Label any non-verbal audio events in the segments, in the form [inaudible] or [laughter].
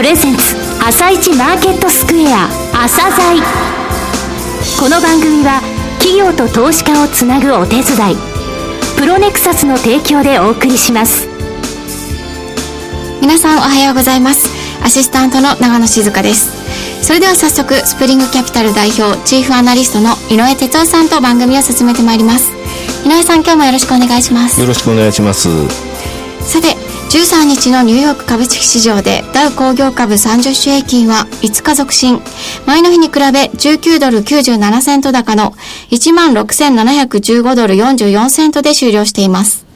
プレゼンツ朝一マーケットスクエア朝鮮。この番組は企業と投資家をつなぐお手伝いプロネクサスの提供でお送りします。皆さんおはようございます。アシスタントの長野静香です。それでは早速スプリングキャピタル代表チーフアナリストの井上哲夫さんと番組を進めてまいります。井上さん今日もよろしくお願いします。よろしくお願いします。さて13日のニューヨーク株式市場でダウ工業株30種平均は5日続伸。前の日に比べ19ドル97セント高の16,715ドル44セントで終了しています。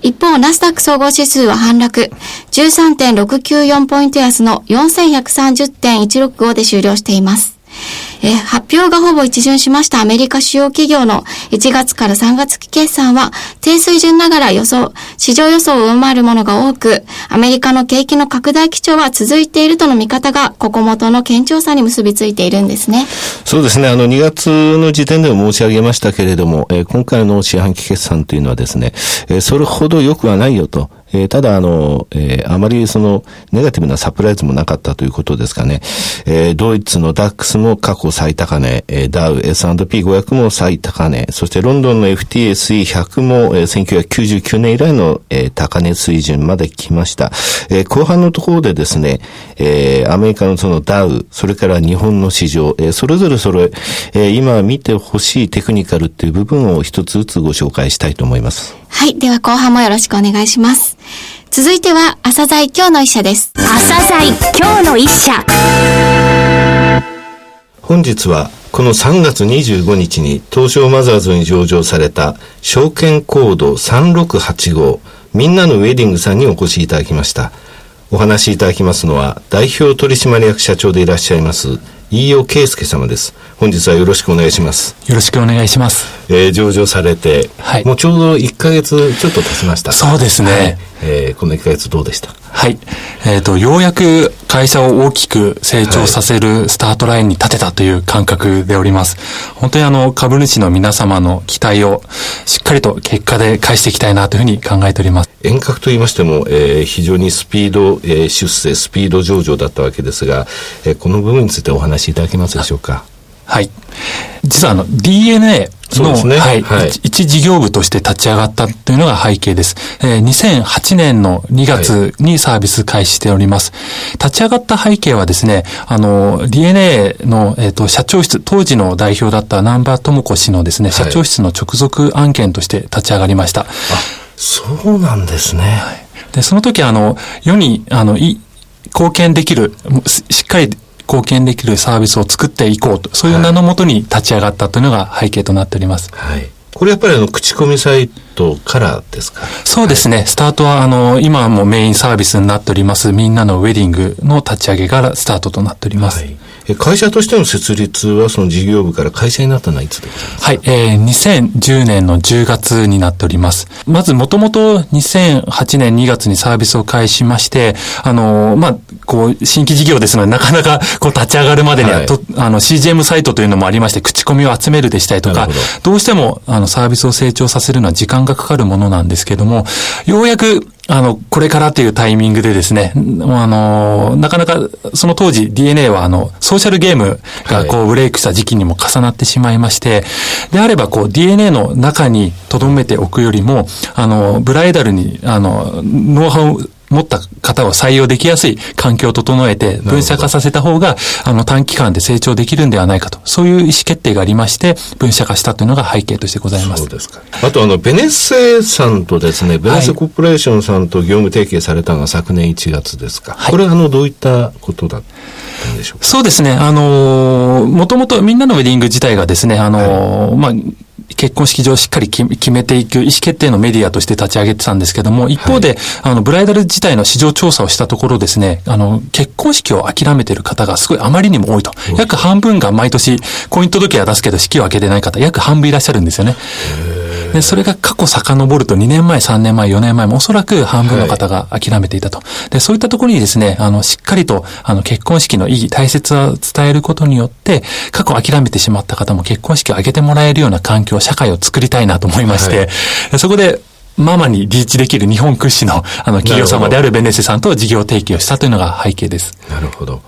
一方、ナスダック総合指数は反落、13.694ポイント安の4130.165で終了しています。えー、発表がほぼ一巡しましたアメリカ主要企業の1月から3月期決算は低水準ながら予想、市場予想を上回るものが多く、アメリカの景気の拡大基調は続いているとの見方が、ここ元の堅調さに結びついているんですね。そうですね。あの、2月の時点でも申し上げましたけれども、えー、今回の四半期決算というのはですね、えー、それほど良くはないよと。えー、ただ、あの、えー、あまりその、ネガティブなサプライズもなかったということですかね。えー、ドイツのダックスも過去最高値、えー、ダウ S&P500 も最高値、そしてロンドンの FTSE100 も、えー、1999年以来の、えー、高値水準まで来ました。えー、後半のところでですね、えー、アメリカのそのダウ、それから日本の市場、えー、それぞれそれ、えー、今見てほしいテクニカルっていう部分を一つずつご紹介したいと思います。はい。では後半もよろしくお願いします。続いては、朝鮮今日の一社です。朝鮮今日の一社。本日は、この3月25日に東証マザーズに上場された証券コード3685みんなのウェディングさんにお越しいただきました。お話しいただきますのは代表取締役社長でいらっしゃいます飯尾圭介様です。本日はよろしくお願いします。よろしくお願いします。えー、上場されて、はい、もうちょうど1か月ちょっと経ちました。そうですね。はいえー、この1ヶ月どうでした？はい。えっ、ー、と、ようやく会社を大きく成長させるスタートラインに立てたという感覚でおります。本当にあの、株主の皆様の期待をしっかりと結果で返していきたいなというふうに考えております。遠隔と言いましても、えー、非常にスピード、えー、出世、スピード上場だったわけですが、えー、この部分についてお話しいただけますでしょうか。はい。実はあの DNA の、ね、はい、はい、一事業部として立ち上がったというのが背景です。えー、2008年の2月にサービス開始しております。はい、立ち上がった背景はですね、あの、DNA の、えっ、ー、と、社長室、当時の代表だった南波智子氏のですね、社長室の直属案件として立ち上がりました。あ、そうなんですね。はい、で、その時あの、世に、あの、い、貢献できる、しっかり貢献できるサービスを作っていこうと、そういう名のもとに立ち上がったというのが背景となっております。はい。これやっぱりあの、口コミサイトからですか？そうですね。はい、スタートはあの、今もメインサービスになっております、みんなのウェディングの立ち上げからスタートとなっております。はい会社としての設立はその事業部から会社になったのはいつではい、えー、2010年の10月になっております。まずもともと2008年2月にサービスを開始しまして、あの、まあ、こう、新規事業ですので、なかなか [laughs] こう立ち上がるまでには、はい、とあの CGM サイトというのもありまして、口コミを集めるでしたりとか、ど。どうしてもあのサービスを成長させるのは時間がかかるものなんですけども、ようやくあの、これからというタイミングでですね、あの、なかなか、その当時 DNA はあの、ソーシャルゲームがこうブレイクした時期にも重なってしまいまして、であればこう DNA の中に留めておくよりも、あの、ブライダルに、あの、ノウハウ持った方を採用できやすい環境を整えて分社化させた方が、あの短期間で成長できるんではないかと、そういう意思決定がありまして、分社化したというのが背景としてございます。そうですか。あとあの、ベネッセさんとですね、ベネッセコーポレーションさんと業務提携されたのが昨年1月ですか。はい、これはあの、どういったことだったんでしょうかそうですね。あのもともとみんなのウェディング自体がですね、あのはい、まあ、結婚式場しっかり決めていく意思決定のメディアとして立ち上げてたんですけども、一方で、はい、あの、ブライダル自体の市場調査をしたところですね、あの、結婚式を諦めてる方がすごいあまりにも多いと。約半分が毎年、婚姻届は出すけど式を挙げてない方、約半分いらっしゃるんですよね。で、それが過去遡ると2年前、3年前、4年前もおそらく半分の方が諦めていたと。で、そういったところにですね、あの、しっかりと、あの、結婚式の意義、大切さを伝えることによって、過去諦めてしまった方も結婚式を挙げてもらえるような環境、社会を作りたいなと思いまして、はい、そこで、ママにリーチできる日本屈指のあの企業様であるベネッセさんと事業提携をしたというのが背景です。なるほど。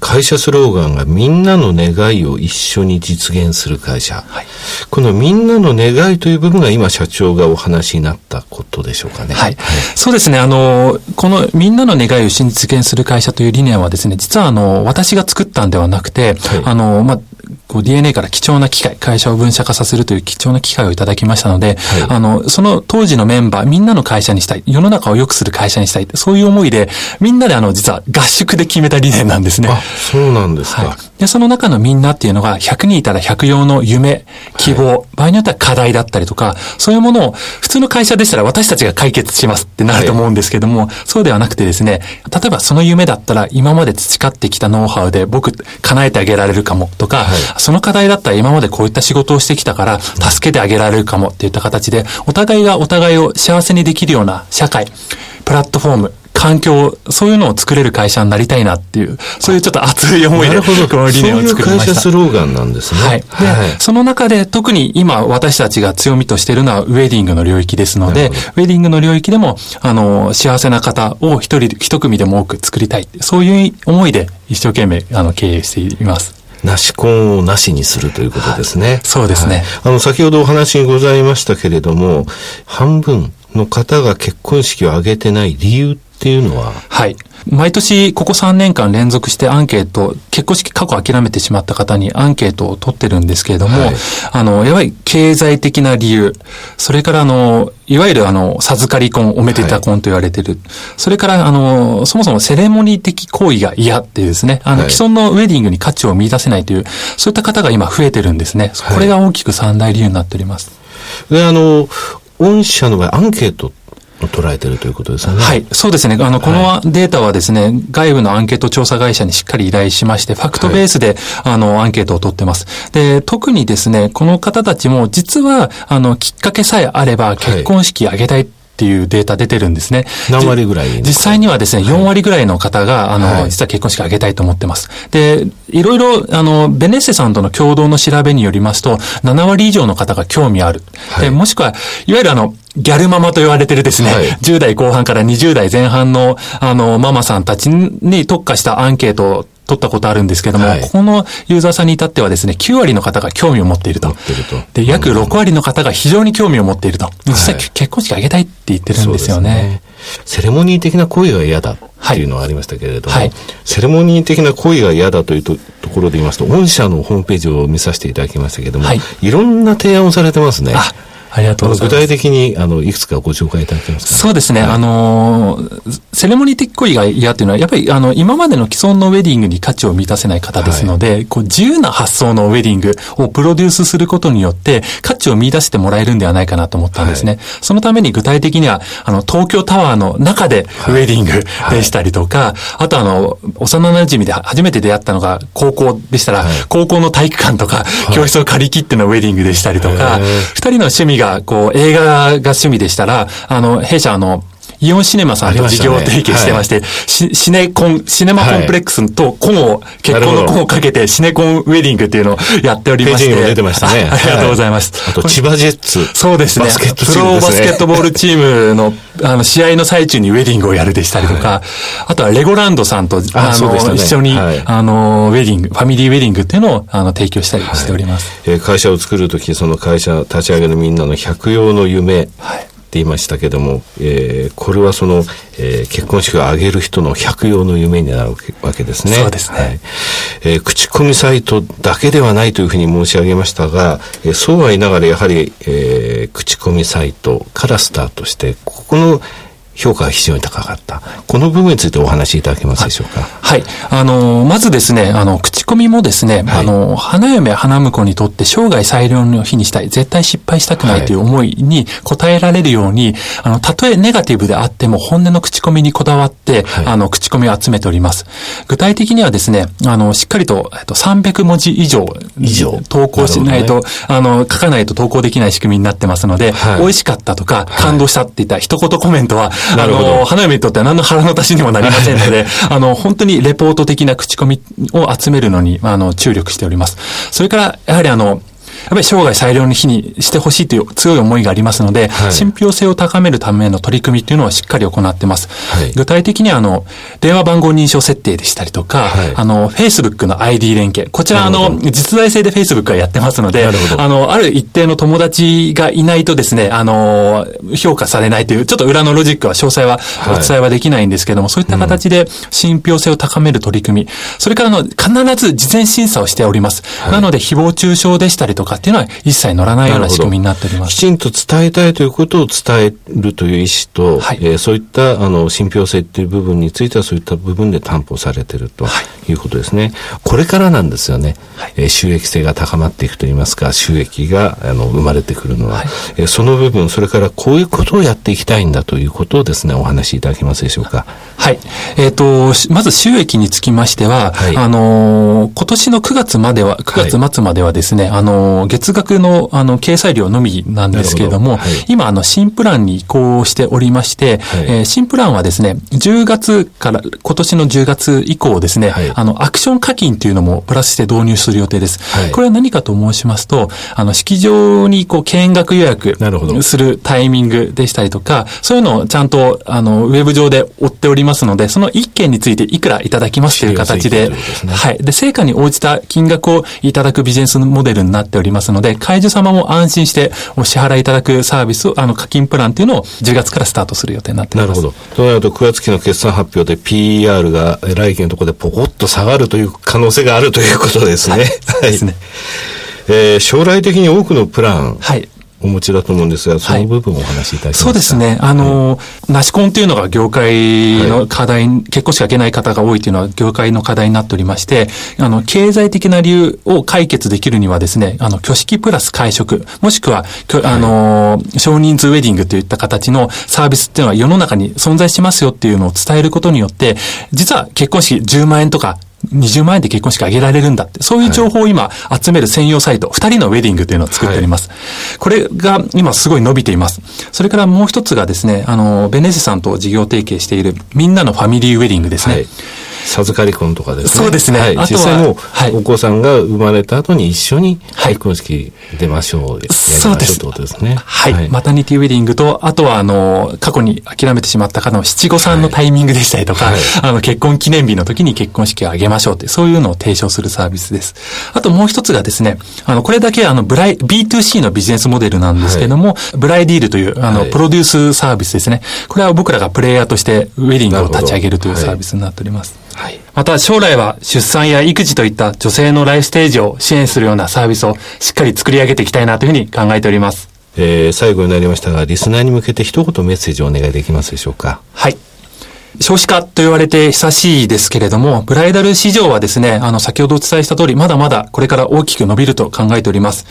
会社スローガンがみんなの願いを一緒に実現する会社。はいこのみんなの願いという部分が今社長がお話になったことでしょうかね。はい。そうですね。あの、このみんなの願いを実現する会社という理念はですね、実はあの、私が作ったんではなくて、はいあの、まあ、こう DNA から貴重な機会、会社を分社化させるという貴重な機会をいただきましたので、はいあの、その当時のメンバー、みんなの会社にしたい、世の中を良くする会社にしたい、そういう思いで、みんなであの、実は合宿で決めた理念なんですね。あ、そうなんですか。はい。で、その中のみんなっていうのが、100人いたら100用の夢、希望、場合によっては課題だったりとか、そういうものを、普通の会社でしたら私たちが解決しますってなると思うんですけども、そうではなくてですね、例えばその夢だったら、今まで培ってきたノウハウで僕、叶えてあげられるかもとか、その課題だったら今までこういった仕事をしてきたから、助けてあげられるかもっていった形で、お互いがお互いを幸せにできるような社会、プラットフォーム、環境、そういうのを作れる会社になりたいなっていう、そういうちょっと熱い思いで、なるほど。この理念をそういう作りました。会社スローガンなんですね。はい。で、その中で特に今私たちが強みとしているのはウェディングの領域ですので、ウェディングの領域でも、あの、幸せな方を一人、一組でも多く作りたい。そういう思いで一生懸命、あの、経営しています。なし婚をなしにするということですね。そうですねはいあの、先ほどお話にございましたけれども、半分の方が結婚式を挙げてない理由っていうのは、はい。毎年、ここ3年間連続してアンケート、結婚式過去諦めてしまった方にアンケートを取ってるんですけれども、はいあの、やはり経済的な理由、それからあの、いわゆるあの、授かり婚、おめでた婚と言われてる。それからあの、そもそもセレモニー的行為が嫌っていうですね、あの、はい既存のウェディングに価値を見出せないという、そういった方が今増えてるんですね。はいこれが大きく三大理由になっております。で、あの、御社の場合、アンケートを捉えてるということですよね。はい、そうですね。あの、このデータはですね、外部のアンケート調査会社にしっかり依頼しまして、ファクトベースで、あの、アンケートを取ってます。で、特にですね、この方たちも、実は、あの、きっかけさえあれば、結婚式挙げたいっていうデータ出てるんですね。何割ぐらい実際にはですね、4割ぐらいの方が、あの、はい実は結婚式挙げたいと思ってます。で、いろいろ、あの、ベネッセさんとの共同の調べによりますと、7割以上の方が興味ある。はいでもしくは、いわゆるあの、ギャルママと言われてるですね、はい10代後半から20代前半の、あの、ママさんたちに特化したアンケートを取ったことあるんですけども、はいこのユーザーさんに至ってはですね、9割の方が興味を持っていると。るとで、約6割の方が非常に興味を持っていると。実際、はい結婚式あげたいって言ってるんですよね。セレモニー的な行為が嫌だっていうのはありましたけれども、はいセレモニー的な行為が嫌だというとところで言いますと、御社のホームページを見させていただきましたけれども、はいい、ろんな提案をされてますね。あ、ありがとうござい具ます。体的に、あの、いくつかご紹介いただけますか、そうですね。あのーセレモニー的行為が嫌っていうのは、やっぱり、あの、今までの既存のウェディングに価値を満たせない方ですので、こう、自由な発想のウェディングをプロデュースすることによって、価値を見出してもらえるんではないかなと思ったんですね。はそのために具体的には、あの、東京タワーの中でウェディングでしたりとか、あとあの、幼馴染で初めて出会ったのが高校でしたら、はい。高校の体育館とか、教室を借り切ってのウェディングでしたりとか二人の趣味が、こう、映画が趣味でしたら、あの、弊社の、イオンシネマさんと事業提携してまして、シシネコン、シネマコンプレックスとコンを、結婚のコンをかけてシネコンウェディングっていうのをやっておりまして。出てましたねあありがとうございます。あと、千葉ジェッツ。そうですね。バスケットチプロバスケットボールチームの、[laughs] あの、試合の最中にウェディングをやるでしたりとか、あとはレゴランドさんと、ああの、一緒に、はいあの、ウェディング、ファミリーウェディングっていうのを、あの、提供したりしております。えー会社を作るとき、その会社立ち上げのみんなの百用の夢。はいって言いましたけども、えーこれはその、えー結婚式を挙げる人の百用の夢になるわけですね。そうですねはいえー口コミサイトだけではないというふうに申し上げましたが、えーそうは言いながらやはり、えー口コミサイトからスタートして、ここの評価が非常に高かった。この部分についてお話しいただけますでしょうか？はい。あの、まずですね、あの、口コミもですね、はいあの、花嫁、花婿にとって生涯最良の日にしたい、絶対失敗したくないという思いに応えられるように、あの、たとえネガティブであっても本音の口コミにこだわって、はいあの、口コミを集めております。具体的にはですね、あの、しっかりと、えっと、300文字以上、以上投稿しないと、なるあの、書かないと投稿できない仕組みになってますので、はい美味しかったとか、感動したっていった一言コメントは、あの、花嫁にとっては何の腹の足しにもなりませんので、[laughs] あの、本当にレポート的な口コミを集めるのに、あの、注力しております。それから、やはりあの、ぱり生涯最良の日にしてほしいという強い思いがありますので、はい、信憑性を高めるための取り組みっていうのはしっかり行ってます。はい、具体的には、あの、電話番号認証設定でしたりとか、はい、あの、Facebook の ID 連携。こちら、あの、実在性で Facebook はやってますので、あの、ある一定の友達がいないとですね、あの、評価されないという、ちょっと裏のロジックは詳細はお伝えはできないんですけども、そういった形で信憑性を高める取り組み、それからの、必ず事前審査をしております。なので、誹謗中傷でしたりとかっていうのは一切乗らないような仕組みになっております。きちんと伝えたいということを伝えるという意思と、はい、えー、そういったあの信憑性っていう部分についてはそういった部分で担保されているとい。うことですね。はい、これからなんですよね、はい、えー、収益性が高まっていくといいますか、収益があの生まれてくるのは、はい、えー、その部分、それからこういうことをやっていきたいんだということをですね、お話しいただけますでしょうか。はい。えっ、ー、と、まず収益につきましては、はい、あの今年の9月までは、9月末まではですね、あの月額のあの掲載料のみなんですけれども、はい、今、あの、新プランに移行しておりまして、はい、えー、新プランはですね、10月から、今年の10月以降ですね、はい、あの、アクション課金というのもプラスして導入する予定です。これは何かと申しますと、あの、式場にこう、見学予約するタイミングでしたりとか、そういうのをちゃんと、あの、ウェブ上で追っておりますので、その1件についていくらいただきますという形で、でね、はい。で、成果に応じた金額をいただくビジネスモデルになっておりますので、会社様も安心してお支払いいただくサービスを、あの、課金プランっていうのを10月からスタートする予定になっています。なるほど。となると、9月期の決算発表で PR が来期のところでポコッと下がるという可能性があるということですね。はい。はい、ですね。えー、将来的に多くのプラン、はい、お持ちだと思うんですが、その部分をお話しいただきますか、そうですね。あの、はい、なし婚っていうのが業界の課題、はい、結婚しかいけない方が多いというのは業界の課題になっておりまして、あの、経済的な理由を解決できるにはですね、あの、挙式プラス会食、もしくは、あの、少人数ウェディングといった形のサービスっていうのは世の中に存在しますよっていうのを伝えることによって、実は結婚式10万円とか20万円で結婚式あげられるんだって、そういう情報を今集める専用サイト、二、人のウェディングというのを作っております。はい、これが今すごい伸びています。それからもう一つがですね、あの、ベネセさんと事業提携しているみんなのファミリーウェディングですね。はい授かり婚とかですね。そうですね。はい、実際もお子さんが生まれた後に一緒に結婚式出ましょう、はい、そうです。ってことですね。はい。はい、マタニティウェディングと、あとはあの、過去に諦めてしまった方の七五三のタイミングでしたりとか、はい、あの、結婚記念日の時に結婚式を挙げましょうって、そういうのを提唱するサービスです。あともう一つがですね、あの、これだけあの、ブライ、B2C のビジネスモデルなんですけども、ブライディールという、あの、プロデュースサービスですね。これは僕らがプレイヤーとしてウェディングを立ち上げるというサービスになっております。はい。また将来は出産や育児といった女性のライフステージを支援するようなサービスをしっかり作り上げていきたいなというふうに考えております。えー、最後になりましたが、リスナーに向けて一言メッセージをお願いできますでしょうか？はい。少子化と言われて久しいですけれども、ブライダル市場はですね、あの、先ほどお伝えした通り、まだまだこれから大きく伸びると考えております。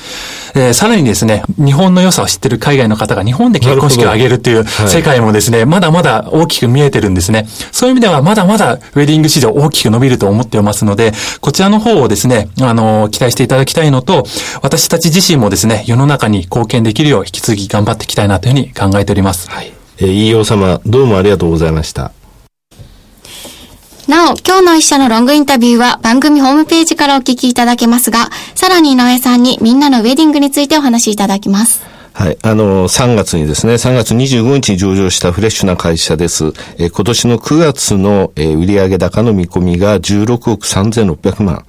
えー、さらにですね、日本の良さを知ってる海外の方が日本で結婚式を挙げるっていう世界もですね、はい、まだまだ大きく見えてるんですね。そういう意味ではまだまだウェディング市場大きく伸びると思っていますので、こちらの方をですね、あの、期待していただきたいのと、私たち自身もですね、世の中に貢献できるよう引き続き頑張っていきたいなというふうに考えております。はい。えー、飯尾様、どうもありがとうございました。なお、今日の一社のロングインタビューは番組ホームページからお聞きいただけますが、さらに井上さんにみんなのウェディングについてお話しいただきます。はい。あの、3月にですね、3月25日に上場したフレッシュな会社です。え今年の9月の、え売上高の見込みが16億3600万。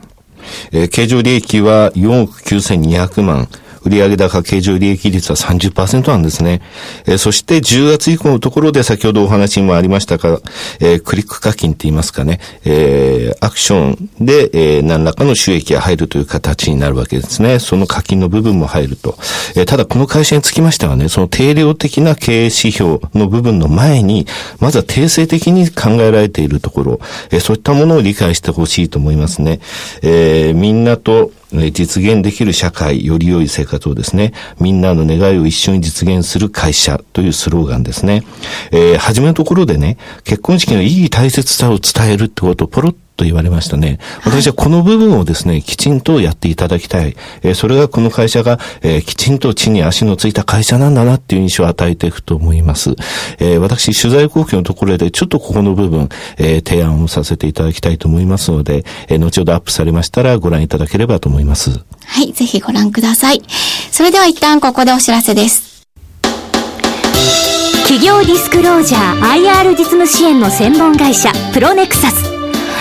え経常利益は4億9200万。売上高経常利益率は30%なんですね。えー、そして10月以降のところで先ほどお話にもありましたが、えー、クリック課金って言いますかね、えー、アクションで、えー、何らかの収益が入るという形になるわけですね。その課金の部分も入ると。えー、ただこの会社につきましてはね、その定量的な経営指標の部分の前に、まずは定性的に考えられているところ、えー、そういったものを理解してほしいと思いますね。えー、みんなと実現できる社会、より良い生活をですね、みんなの願いを一緒に実現する会社というスローガンですね。えー、初めのところでね、結婚式の意義大切さを伝えるってことをポロッと言われましたね。私はこの部分をですね、きちんとやっていただきたい。えー、それがこの会社が、えー、きちんと地に足のついた会社なんだなっていう印象を与えていくと思います。えー、私、取材後期のところでちょっとここの部分、えー、提案をさせていただきたいと思いますので、えー、後ほどアップされましたらご覧いただければと思います。はい、ぜひご覧ください。それでは一旦ここでお知らせです。企業ディスクロージャー IR 実務支援の専門会社プロネクサス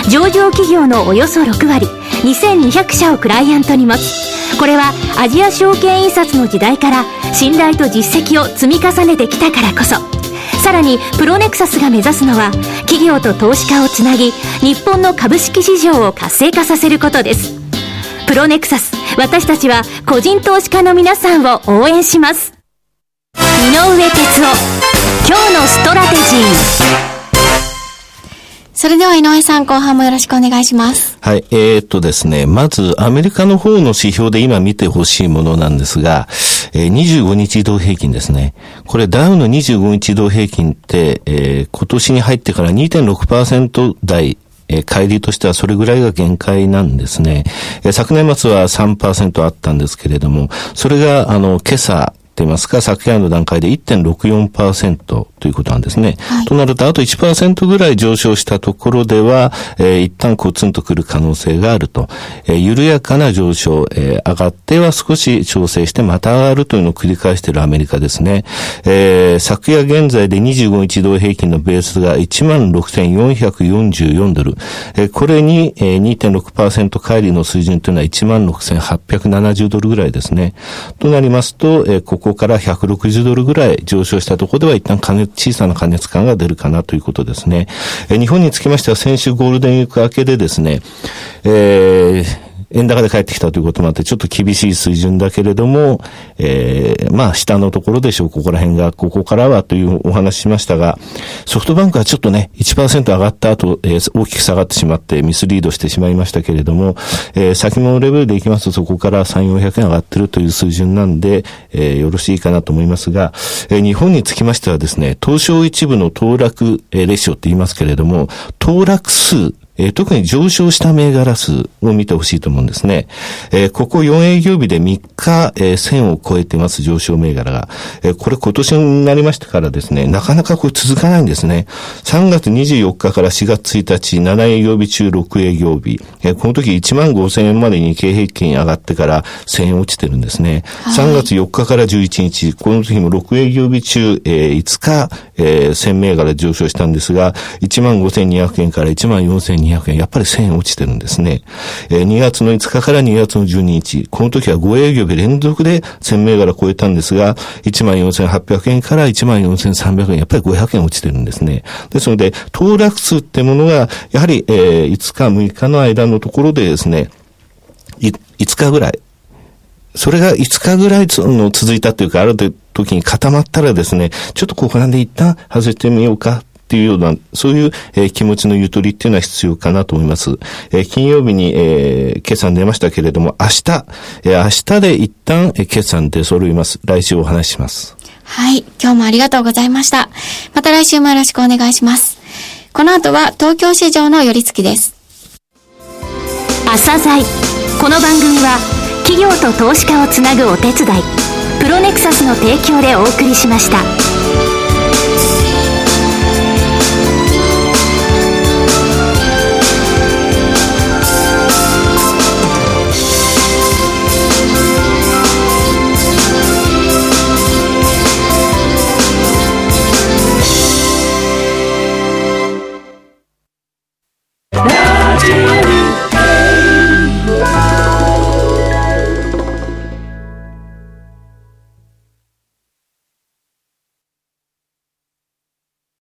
上場企業のおよそ6割。2200社をクライアントに持つこれはアジア証券印刷の時代から信頼と実績を積み重ねてきたからこそ。さらにプロネクサスが目指すのは企業と投資家をつなぎ日本の株式市場を活性化させることです。プロネクサス私たちは個人投資家の皆さんを応援します。井上哲夫今日のストラテジー。それでは井上さん、後半もよろしくお願いします。はい。えー、っとですね、まず、アメリカの方の指標で今見てほしいものなんですが、えー、25日移動平均ですね。これ、ダウの25日移動平均って、えー、今年に入ってから2.6%台え、帰りとしてはそれぐらいが限界なんですね。え、昨年末は3%あったんですけれども、それが、あの、今朝、ってますか、昨夜の段階で1.64%ということなんですね。はい、となると、あと1%ぐらい上昇したところでは、えー、一旦コツンとくる可能性があると。えー、緩やかな上昇、えー、上がっては少し調整してまた上がるというのを繰り返しているアメリカですね。えー、昨夜現在で25日同平均のベースが16,444ドル。えー、これに、えー、2.6%乖離の水準というのは16,870ドルぐらいですね。となりますと、えー、こここから160ドルぐらい上昇したところでは一旦加熱、小さな加熱感が出るかなということですね。え日本につきましては先週ゴールデンウィーク明けでですね、えー円高で帰ってきたということもあって、ちょっと厳しい水準だけれども、えー、まあ、下のところでしょう、ここら辺が、ここからはというお話しましたが、ソフトバンクはちょっとね、1%上がった後、えー、大きく下がってしまってミスリードしてしまいましたけれども、えー、先物レベルでいきますと、そこから3、400円上がってるという水準なんで、えー、よろしいかなと思いますが、えー、日本につきましてはですね、東証一部の騰落、えー、レシオって言いますけれども、騰落数、えー、特に上昇した銘柄数を見てほしいと思うんですね。えー、ここ4営業日で3日、えー、1000を超えてます上昇銘柄が。えこれ今年になりましてからですね、なかなかこれ続かないんですね。3月24日から4月1日、7営業日中6営業日。えこの時1万5000円までに経平均上がってから1000円落ちてるんですね。はい、3月4日から11日、この時も6営業日中、え5日、え1000銘柄上昇したんですが、1万5200円から1万4200円200円、やっぱり1000円落ちてるんですね。えー、2月の5日から2月の12日、この時は5営業日連続で1000銘柄超えたんですが、14,800円から14,300円、やっぱり500円落ちてるんですね。ですので、騰落数ってものが、やはり、えー、5日、6日の間のところでですね、5日ぐらい、それが5日ぐらいの続いたというか、ある時に固まったらですね、ちょっとここなんで一旦外してみようかっていうような、そういう、えー、気持ちのゆとりっていうのは必要かなと思います。えー、金曜日に、えー、決算出ましたけれども、明日、えー、明日で一旦、えー、決算出揃います。来週お話します。はい。今日もありがとうございました。また来週もよろしくお願いします。この後は東京市場の寄り付きです。朝鮮この番組は企業と投資家をつなぐお手伝いプロネクサスの提供でお送りしました。